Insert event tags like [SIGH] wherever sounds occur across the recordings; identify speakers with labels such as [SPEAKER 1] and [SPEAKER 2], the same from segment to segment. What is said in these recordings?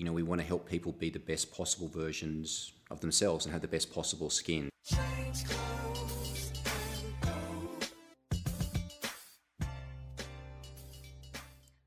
[SPEAKER 1] you know, we want to help people be the best possible versions of themselves and have the best possible skin.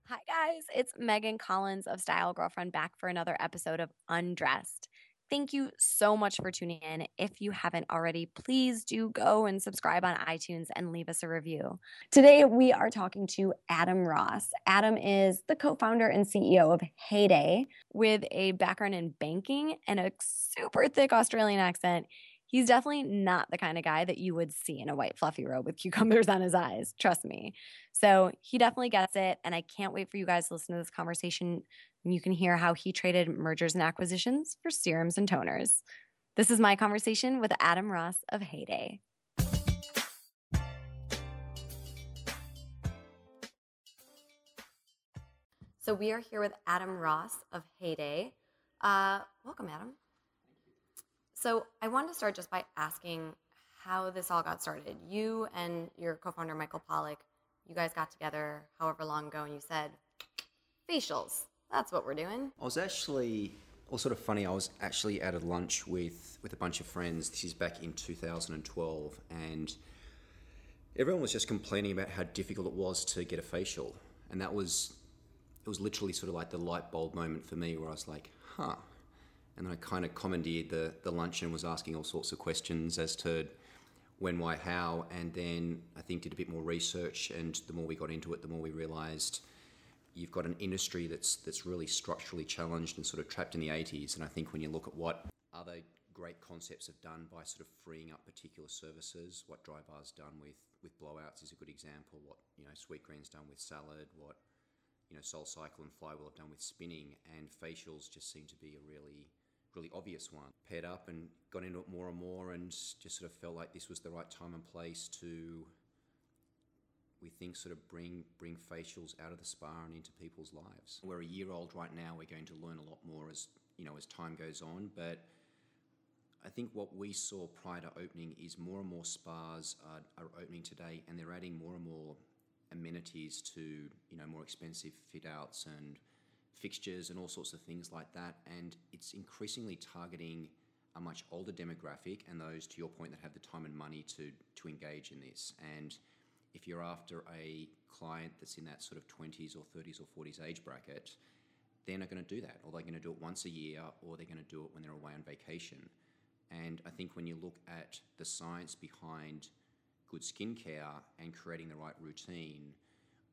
[SPEAKER 2] Hi, guys. It's Megan Collins of Style Girlfriend back for another episode of Undressed. Thank you so much for tuning in. If you haven't already, please do go and subscribe on iTunes and leave us a review. Today, we are talking to Adam Ross. Adam is the co founder and CEO of Heyday with a background in banking and a super thick Australian accent. He's definitely not the kind of guy that you would see in a white fluffy robe with [LAUGHS] cucumbers on his eyes. Trust me. So he definitely gets it. And I can't wait for you guys to listen to this conversation. And you can hear how he traded mergers and acquisitions for serums and toners. This is my conversation with Adam Ross of Heyday. So we are here with Adam Ross of Heyday. Uh, welcome, Adam. So I wanted to start just by asking how this all got started. You and your co-founder Michael Pollock, you guys got together however long ago, and you said facials. That's what we're doing.
[SPEAKER 1] I was actually, well, sort of funny. I was actually at a lunch with with a bunch of friends. This is back in 2012, and everyone was just complaining about how difficult it was to get a facial, and that was it was literally sort of like the light bulb moment for me, where I was like, huh. And then I kind of commandeered the the lunch and was asking all sorts of questions as to when, why, how, and then I think did a bit more research. And the more we got into it, the more we realised you've got an industry that's that's really structurally challenged and sort of trapped in the 80s. And I think when you look at what other great concepts have done by sort of freeing up particular services, what Drybar's done with with blowouts is a good example. What you know Sweetgreen's done with salad, what you know Soul Cycle and Flywheel have done with spinning, and facials just seem to be a really really obvious one. Paired up and got into it more and more, and just sort of felt like this was the right time and place to we think sort of bring bring facials out of the spa and into people's lives. We're a year old right now. We're going to learn a lot more as you know as time goes on, but I think what we saw prior to opening is more and more spas are, are opening today, and they're adding more and more amenities to you know more expensive fit outs and fixtures and all sorts of things like that. And it's increasingly targeting a much older demographic and those, to your point, that have the time and money to to engage in this. And if you're after a client that's in that sort of 20s or 30s or 40s age bracket, they're not going to do that, or they're going to do it once a year, or they're going to do it when they're away on vacation. And I think when you look at the science behind good skincare and creating the right routine,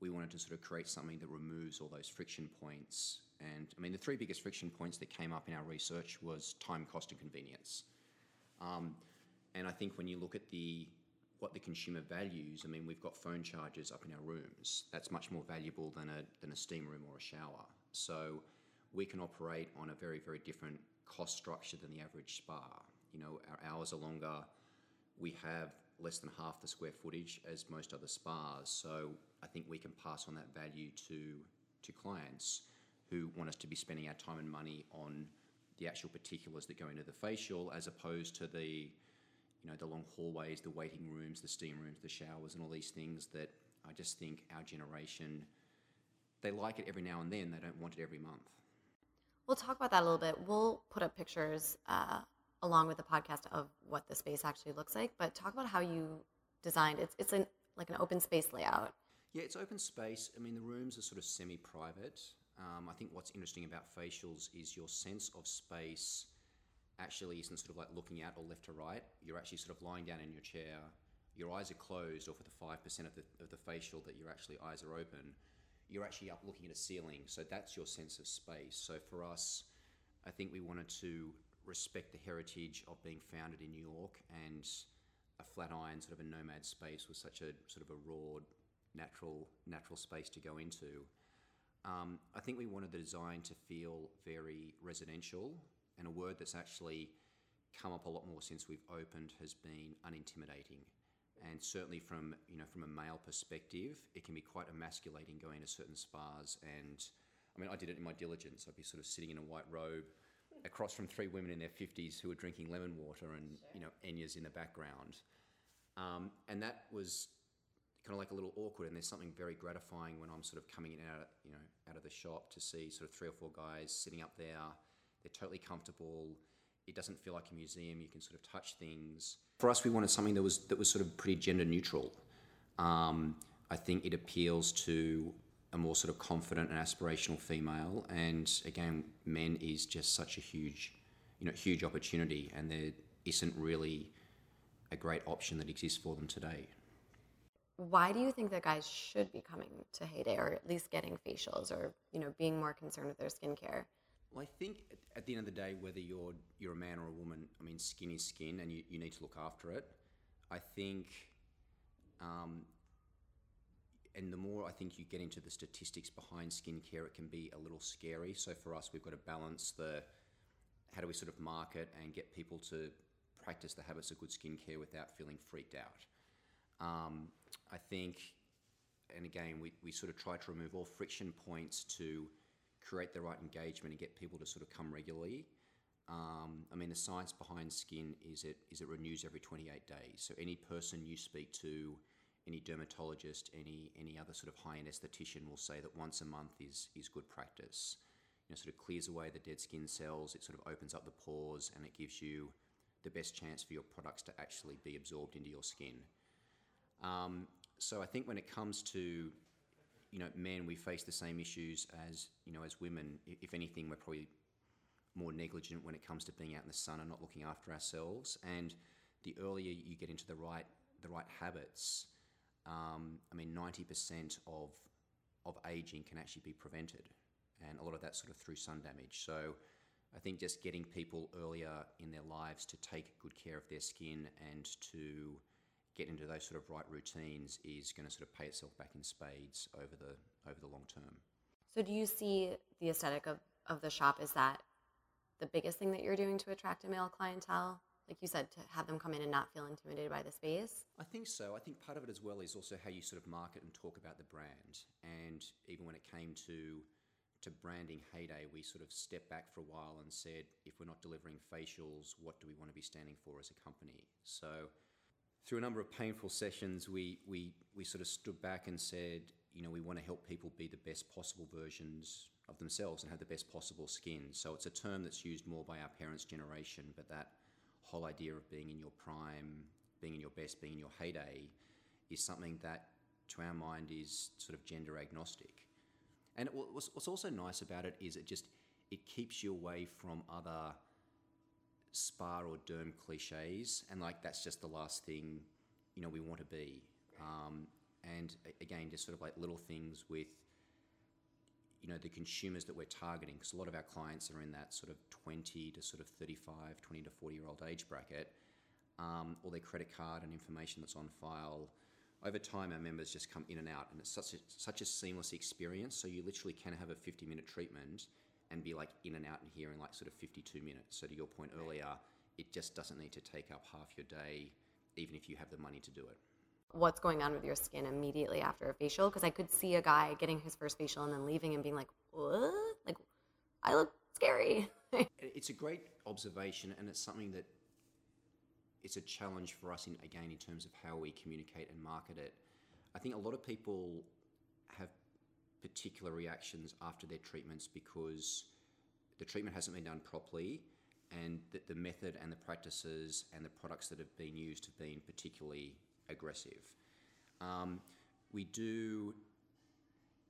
[SPEAKER 1] we wanted to sort of create something that removes all those friction points. And I mean, the three biggest friction points that came up in our research was time, cost, and convenience. Um, and I think when you look at the what the consumer values, I mean, we've got phone chargers up in our rooms. That's much more valuable than a than a steam room or a shower. So we can operate on a very very different cost structure than the average spa. You know, our hours are longer. We have less than half the square footage as most other spas. So I think we can pass on that value to to clients who want us to be spending our time and money on the actual particulars that go into the facial as opposed to the you know the long hallways, the waiting rooms, the steam rooms, the showers, and all these things that I just think our generation they like it every now and then. They don't want it every month.
[SPEAKER 2] We'll talk about that a little bit. We'll put up pictures uh, along with the podcast of what the space actually looks like. But talk about how you designed it. It's, it's an, like an open space layout.
[SPEAKER 1] Yeah, it's open space. I mean, the rooms are sort of semi-private. Um, I think what's interesting about facials is your sense of space actually isn't sort of like looking out or left to right. You're actually sort of lying down in your chair. Your eyes are closed, or for the five percent of the of the facial that your actually eyes are open, you're actually up looking at a ceiling. So that's your sense of space. So for us, I think we wanted to respect the heritage of being founded in New York and a Flatiron sort of a NoMad space was such a sort of a raw, natural natural space to go into. Um, I think we wanted the design to feel very residential, and a word that's actually come up a lot more since we've opened has been unintimidating. And certainly from you know from a male perspective, it can be quite emasculating going to certain spas. And I mean, I did it in my diligence. I'd be sort of sitting in a white robe across from three women in their 50s who were drinking lemon water and you know Enya's in the background. Um, and that was kind of like a little awkward. And there's something very gratifying when I'm sort of coming in out, you know, out of the shop to see sort of three or four guys sitting up there. They're totally comfortable. It doesn't feel like a museum. You can sort of touch things. For us, we wanted something that was that was sort of pretty gender neutral. Um, I think it appeals to a more sort of confident and aspirational female. And again, men is just such a huge, you know, huge opportunity, and there isn't really a great option that exists for them today.
[SPEAKER 2] Why do you think that guys should be coming to Heyday, or at least getting facials, or you know, being more concerned with their skincare?
[SPEAKER 1] Well, I think at the end of the day, whether you're you're a man or a woman, I mean, skin is skin, and you, you need to look after it. I think um, and the more I think you get into the statistics behind skincare, it can be a little scary. So for us, we've got to balance the how do we sort of market and get people to practice the habits of good skincare without feeling freaked out. Um, I think, and again, we, we sort of try to remove all friction points to create the right engagement and get people to sort of come regularly. Um, I mean, the science behind skin is it is it renews every 28 days. So any person you speak to any dermatologist, any any other sort of high-end esthetician will say that once a month is is good practice. You know, sort of clears away the dead skin cells. It sort of opens up the pores, and it gives you the best chance for your products to actually be absorbed into your skin. Um, so I think when it comes to you know men, we face the same issues as you know as women. If anything, we're probably more negligent when it comes to being out in the sun and not looking after ourselves. And the earlier you get into the right the right habits, um, I mean, 90% of, of aging can actually be prevented, and a lot of that sort of through sun damage. So I think just getting people earlier in their lives to take good care of their skin and to get into those sort of right routines is going to sort of pay itself back in spades over the over the long term.
[SPEAKER 2] So do you see the aesthetic of, of the shop is that the biggest thing that you're doing to attract a male clientele? like you said, to have them come in and not feel intimidated by the space?
[SPEAKER 1] I think so. I think part of it as well is also how you sort of market and talk about the brand. And even when it came to to branding Heyday, we sort of stepped back for a while and said, if we're not delivering facials, what do we want to be standing for as a company? So through a number of painful sessions, we we we sort of stood back and said, you know, we want to help people be the best possible versions of themselves and have the best possible skin. So it's a term that's used more by our parents' generation, but that whole idea of being in your prime, being in your best, being in your heyday, is something that, to our mind, is sort of gender agnostic. And what's also nice about it is it just it keeps you away from other spa or derm cliches, and like that's just the last thing you know we want to be. Um, and again, just sort of like little things with you know the consumers that we're targeting because a lot of our clients are in that sort of 20 to sort of 35 20 to 40 year old age bracket. Um, or their credit card and information that's on file. Over time our members just come in and out and it's such a, such a seamless experience. So you literally can have a 50 minute treatment and be like in and out and here in like sort of 52 minutes so to your point earlier it just doesn't need to take up half your day even if you have the money to do it
[SPEAKER 2] what's going on with your skin immediately after a facial because I could see a guy getting his first facial and then leaving and being like, "What? Like, I look scary." [LAUGHS]
[SPEAKER 1] it's a great observation, and it's something that it's a challenge for us in again in terms of how we communicate and market it. I think a lot of people have particular reactions after their treatments because the treatment hasn't been done properly and that the method and the practices and the products that have been used have been particularly aggressive. Um, we do,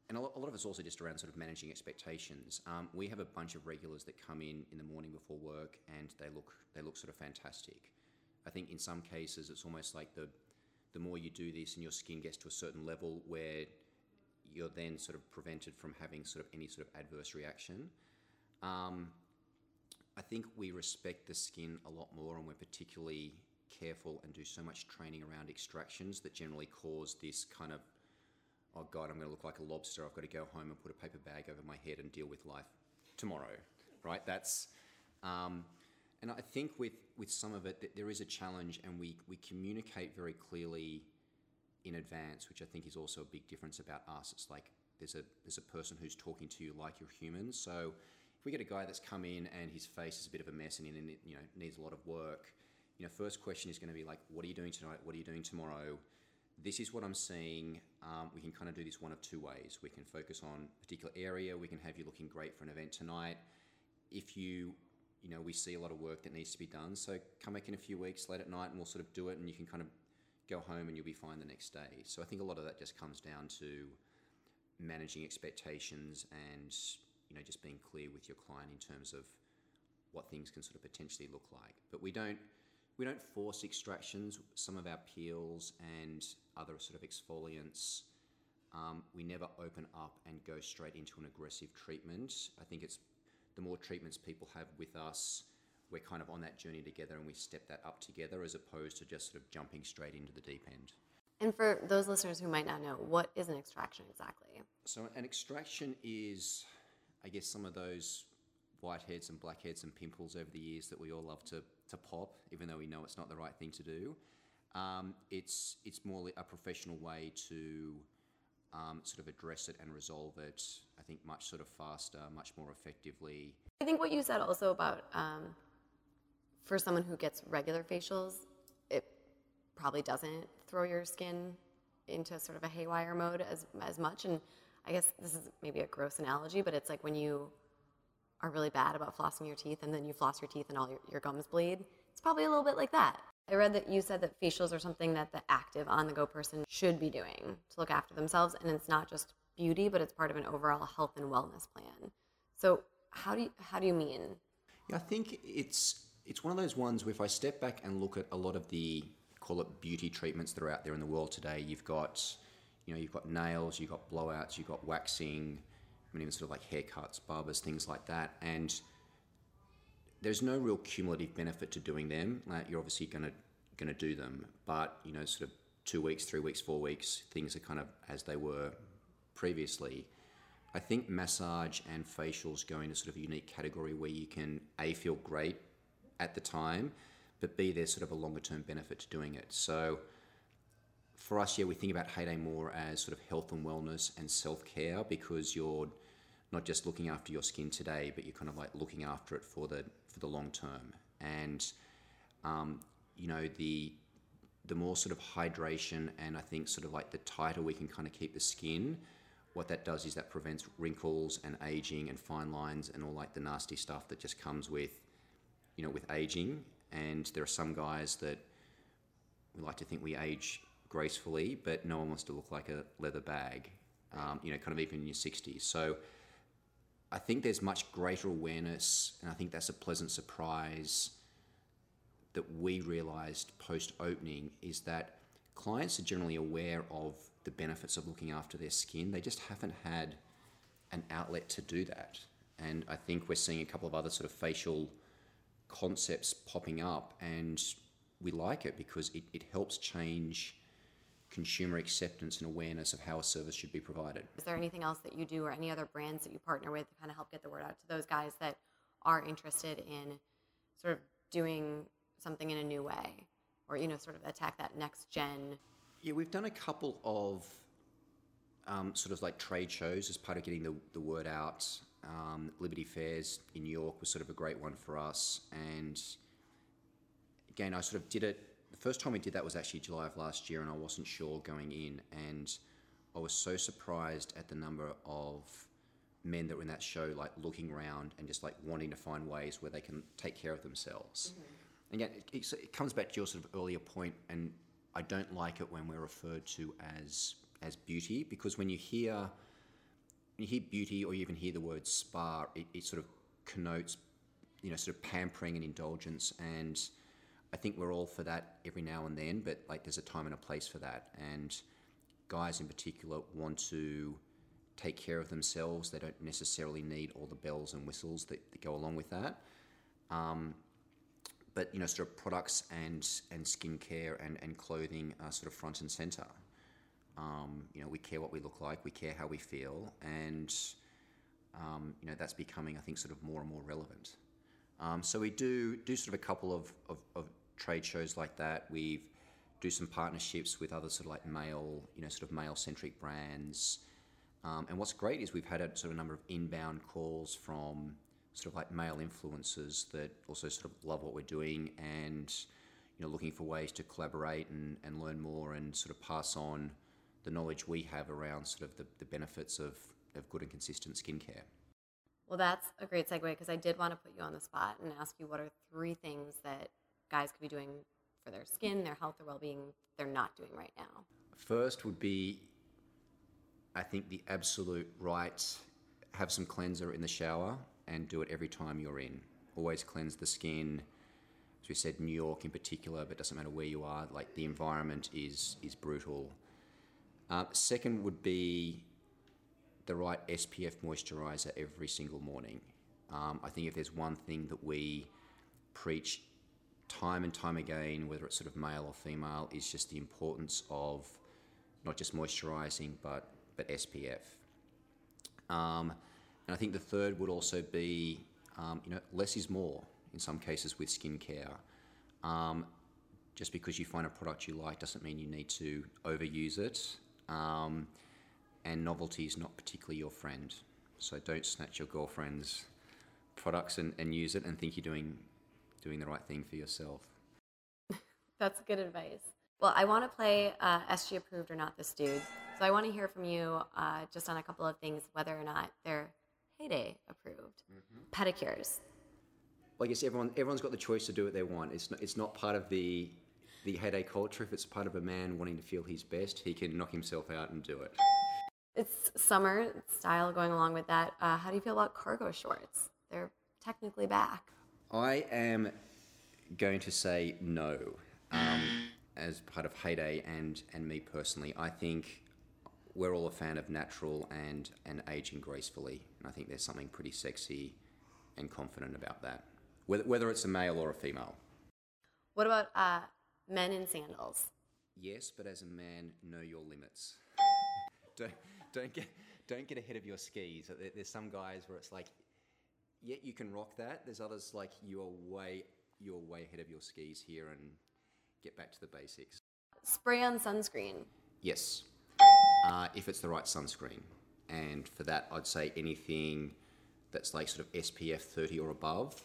[SPEAKER 1] and a lot, of it's also just around sort of managing expectations. Um, we have a bunch of regulars that come in in the morning before work, and they look they look sort of fantastic. I think in some cases it's almost like the the more you do this, and your skin gets to a certain level where you're then sort of prevented from having sort of any sort of adverse reaction. Um, I think we respect the skin a lot more, and we're particularly careful and do so much training around extractions that generally cause this kind of, oh God, I'm going to look like a lobster. I've got to go home and put a paper bag over my head and deal with life tomorrow, right? That's, um, and I think with, with some of it, that there is a challenge and we, we communicate very clearly in advance, which I think is also a big difference about us. It's like there's a, there's a person who's talking to you like you're human. So if we get a guy that's come in and his face is a bit of a mess and he you know, needs a lot of work, you know, first question is going to be like, what are you doing tonight? What are you doing tomorrow? this is what I'm seeing. Um, we can kind of do this one of two ways. We can focus on a particular area. We can have you looking great for an event tonight. If you, you know, we see a lot of work that needs to be done, so come back in a few weeks late at night and we'll sort of do it, and you can kind of go home and you'll be fine the next day. So I think a lot of that just comes down to managing expectations and you know just being clear with your client in terms of what things can sort of potentially look like. But we don't we don't force extractions. Some of our peels and other sort of exfoliants, um, we never open up and go straight into an aggressive treatment. I think it's the more treatments people have with us, we're kind of on that journey together and we step that up together as opposed to just sort of jumping straight into the deep end.
[SPEAKER 2] And for those listeners who might not know, what is an extraction exactly?
[SPEAKER 1] So, an extraction is, I guess, some of those whiteheads and blackheads and pimples over the years that we all love to, to pop, even though we know it's not the right thing to do. Um, it's it's more a professional way to um, sort of address it and resolve it. I think much sort of faster, much more effectively.
[SPEAKER 2] I think what you said also about um, for someone who gets regular facials, it probably doesn't throw your skin into sort of a haywire mode as as much. And I guess this is maybe a gross analogy, but it's like when you are really bad about flossing your teeth and then you floss your teeth and all your, your gums bleed. It's probably a little bit like that. I read that you said that facials are something that the active on the go person should be doing to look after themselves. And it's not just beauty, but it's part of an overall health and wellness plan. So how do you, how do you mean?
[SPEAKER 1] Yeah, I think it's it's one of those ones where if I step back and look at a lot of the call it beauty treatments that are out there in the world today, you've got you know you've got nails, you've got blowouts, you've got waxing, I mean, even sort of like haircuts, barbers, things like that. And there's no real cumulative benefit to doing them. Like you're obviously going to going to do them, but you know, sort of two weeks, three weeks, four weeks, things are kind of as they were previously. I think massage and facials go into sort of a unique category where you can a feel great at the time, but b there's sort of a longer term benefit to doing it. So for us, yeah, we think about Heyday more as sort of health and wellness and self care because you're not just looking after your skin today, but you're kind of like looking after it for the for the long term. And um, you know the the more sort of hydration and I think sort of like the tighter we can kind of keep the skin, what that does is that prevents wrinkles and aging and fine lines and all like the nasty stuff that just comes with you know with aging. And there are some guys that we like to think we age gracefully, but no one wants to look like a leather bag, um, you know, kind of even in your 60s. So I think there's much greater awareness, and I think that's a pleasant surprise that we realized post opening is that clients are generally aware of the benefits of looking after their skin. They just haven't had an outlet to do that. And I think we're seeing a couple of other sort of facial concepts popping up, and we like it because it, it helps change consumer acceptance and awareness of how a service should be provided.
[SPEAKER 2] Is there anything else that you do or any other brands that you partner with to kind of help get the word out to those guys that are interested in sort of doing something in a new way or, you know, sort of attack that next gen?
[SPEAKER 1] Yeah, we've done a couple of um, sort of like trade shows as part of getting the, the word out. Um, Liberty Fairs in New York was sort of a great one for us. And again, I sort of did it the first time we did that was actually July of last year, and I wasn't sure going in, and I was so surprised at the number of men that were in that show, like looking around and just like wanting to find ways where they can take care of themselves. Mm-hmm. Again, it, it comes back to your sort of earlier point, and I don't like it when we're referred to as as beauty because when you hear you hear beauty or you even hear the word spa, it, it sort of connotes you know sort of pampering and indulgence and I think we're all for that every now and then, but like there's a time and a place for that. And guys in particular want to take care of themselves. They don't necessarily need all the bells and whistles that, that go along with that. Um, but you know, sort of products and and skincare and, and clothing are sort of front and center. Um, you know, we care what we look like, we care how we feel, and um, you know that's becoming, I think, sort of more and more relevant. Um, so we do do sort of a couple of, of, of trade shows like that. We've do some partnerships with other sort of like male, you know, sort of male centric brands. Um, and what's great is we've had a sort of number of inbound calls from sort of like male influencers that also sort of love what we're doing and you know, looking for ways to collaborate and, and learn more and sort of pass on the knowledge we have around sort of the, the benefits of, of good and consistent skincare.
[SPEAKER 2] Well, that's a great segue because I did want to put you on the spot and ask you what are three things that guys could be doing for their skin, their health, their well being they're not doing right now?
[SPEAKER 1] First would be, I think, the absolute right have some cleanser in the shower and do it every time you're in. Always cleanse the skin. As we said, New York in particular, but it doesn't matter where you are, like the environment is, is brutal. Uh, second would be the right SPF moisturizer every single morning. Um, I think if there's one thing that we preach time and time again, whether it's sort of male or female, is just the importance of not just moisturizing but but SPF. Um, and I think the third would also be, um, you know, less is more in some cases with skincare. Um, just because you find a product you like doesn't mean you need to overuse it. Um, and novelty is not particularly your friend. So don't snatch your girlfriend's products and, and use it and think you're doing doing the right thing for yourself. [LAUGHS]
[SPEAKER 2] That's good advice. Well, I want to play uh, SG approved or not this dude. So I want to hear from you uh, just on a couple of things, whether or not they're heyday approved. Mm-hmm. Pedicures.
[SPEAKER 1] Well, I guess everyone everyone's got the choice to do what they want. It's not, it's not part of the the heyday culture. If it's part of a man wanting to feel his best, he can knock himself out and do it.
[SPEAKER 2] It's summer style going along with that. Uh, how do you feel about cargo shorts? They're technically back.
[SPEAKER 1] I am going to say no. Um, as part of Heyday and and me personally, I think we're all a fan of natural and and aging gracefully, and I think there's something pretty sexy and confident about that, whether whether it's a male or a female.
[SPEAKER 2] What about uh, men in sandals?
[SPEAKER 1] Yes, but as a man, know your limits. [LAUGHS] don't don't get don't get ahead of your skis. There's some guys where it's like, yeah, you can rock that. There's others like you are way you're way ahead of your skis here and get back to the basics.
[SPEAKER 2] Spray on sunscreen.
[SPEAKER 1] Yes, uh, if it's the right sunscreen, and for that I'd say anything that's like sort of SPF 30 or above.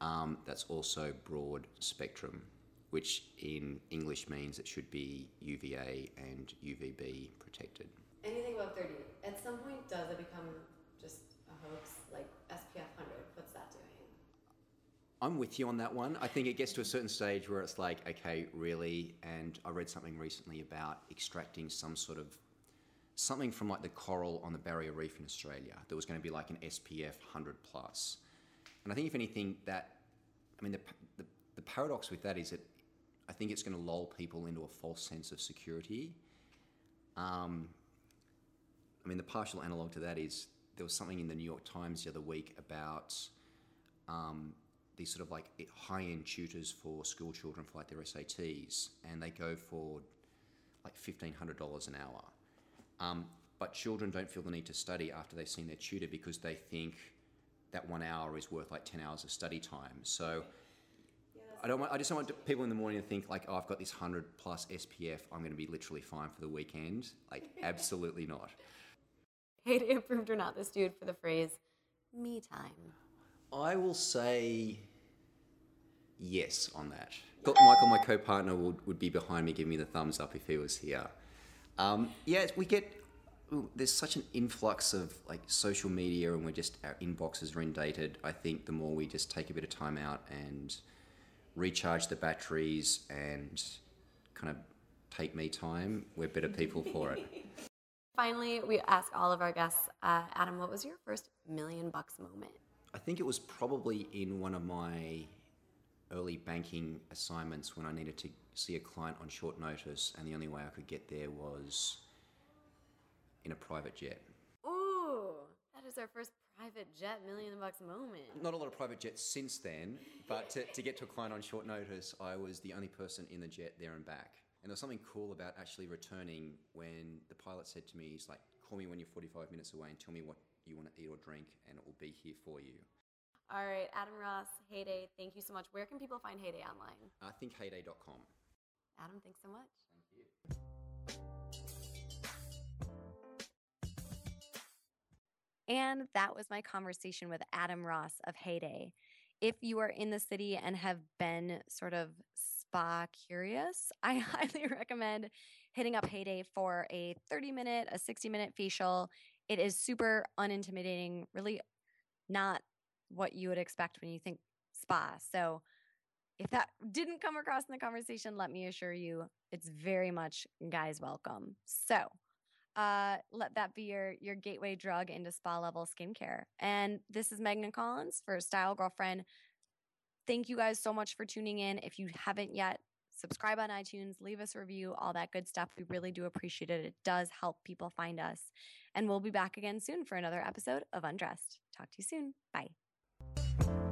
[SPEAKER 1] Um, that's also broad spectrum, which in English means it should be UVA and UVB protected.
[SPEAKER 2] Anything above 30. At some point, does it become just a hoax? Like SPF 100, what's that doing?
[SPEAKER 1] I'm with you on that one. I think it gets to a certain stage where it's like, okay, really? And I read something recently about extracting some sort of something from like the coral on the barrier reef in Australia. that was going to be like an SPF 100 plus. And I think if anything, that I mean, the, the, the paradox with that is that I think it's going to lull people into a false sense of security. Um, I mean, the partial analog to that is there was something in the New York Times the other week about um, these sort of like high end tutors for school children for like their SATs, and they go for like $1,500 an hour. Um, but children don't feel the need to study after they've seen their tutor because they think that one hour is worth like 10 hours of study time. So I don't want, I just don't want people in the morning to think like, oh, I've got this 100 plus SPF, I'm going to be literally fine for the weekend. Like, [LAUGHS] absolutely not.
[SPEAKER 2] Heyday approved or not this dude for the phrase me time.
[SPEAKER 1] I will say yes on that. Michael, my co-partner, would, would be behind me, giving me the thumbs up if he was here. Um, yeah, we get ooh, there's such an influx of like social media, and we're just our inboxes are inundated. I think the more we just take a bit of time out and recharge the batteries and kind of take me time, we're better people for it. [LAUGHS]
[SPEAKER 2] Finally, we ask all of our guests, uh, Adam, what was your first million bucks moment?
[SPEAKER 1] I think it was probably in one of my early banking assignments when I needed to see a client on short notice, and the only way I could get there was in a private jet.
[SPEAKER 2] Ooh, that is our first private jet million bucks moment.
[SPEAKER 1] Not a lot of private jets since then, but to, to get to a client on short notice, I was the only person in the jet there and back. And there was something cool about actually returning when the pilot said to me, he's like, call me when you're 45 minutes away and tell me what you want to eat or drink, and it will be here for you.
[SPEAKER 2] All right, Adam Ross, Heyday, thank you so much. Where can people find Heyday online?
[SPEAKER 1] Uh, I think heyday.com.
[SPEAKER 2] Adam, thanks so much.
[SPEAKER 3] And that was my conversation with Adam Ross of Heyday. If you are in the city and have been sort of
[SPEAKER 2] spa curious, I [LAUGHS] highly recommend hitting up Heyday for a 30 minute, a 60 minute facial. It is super unintimidating, really not what you would expect when you think spa. So, if that didn't come across in the conversation, let me assure you it's very much guys welcome. So, uh, let that be your your gateway drug into spa level skincare. And this is Megan Collins for Style Girlfriend. Thank you guys so much for tuning in. If you haven't yet, subscribe on iTunes, leave us a review, all that good stuff. We really do appreciate it. It does help people find us. And we'll be back again soon for another episode of Undressed. Talk to you soon. Bye.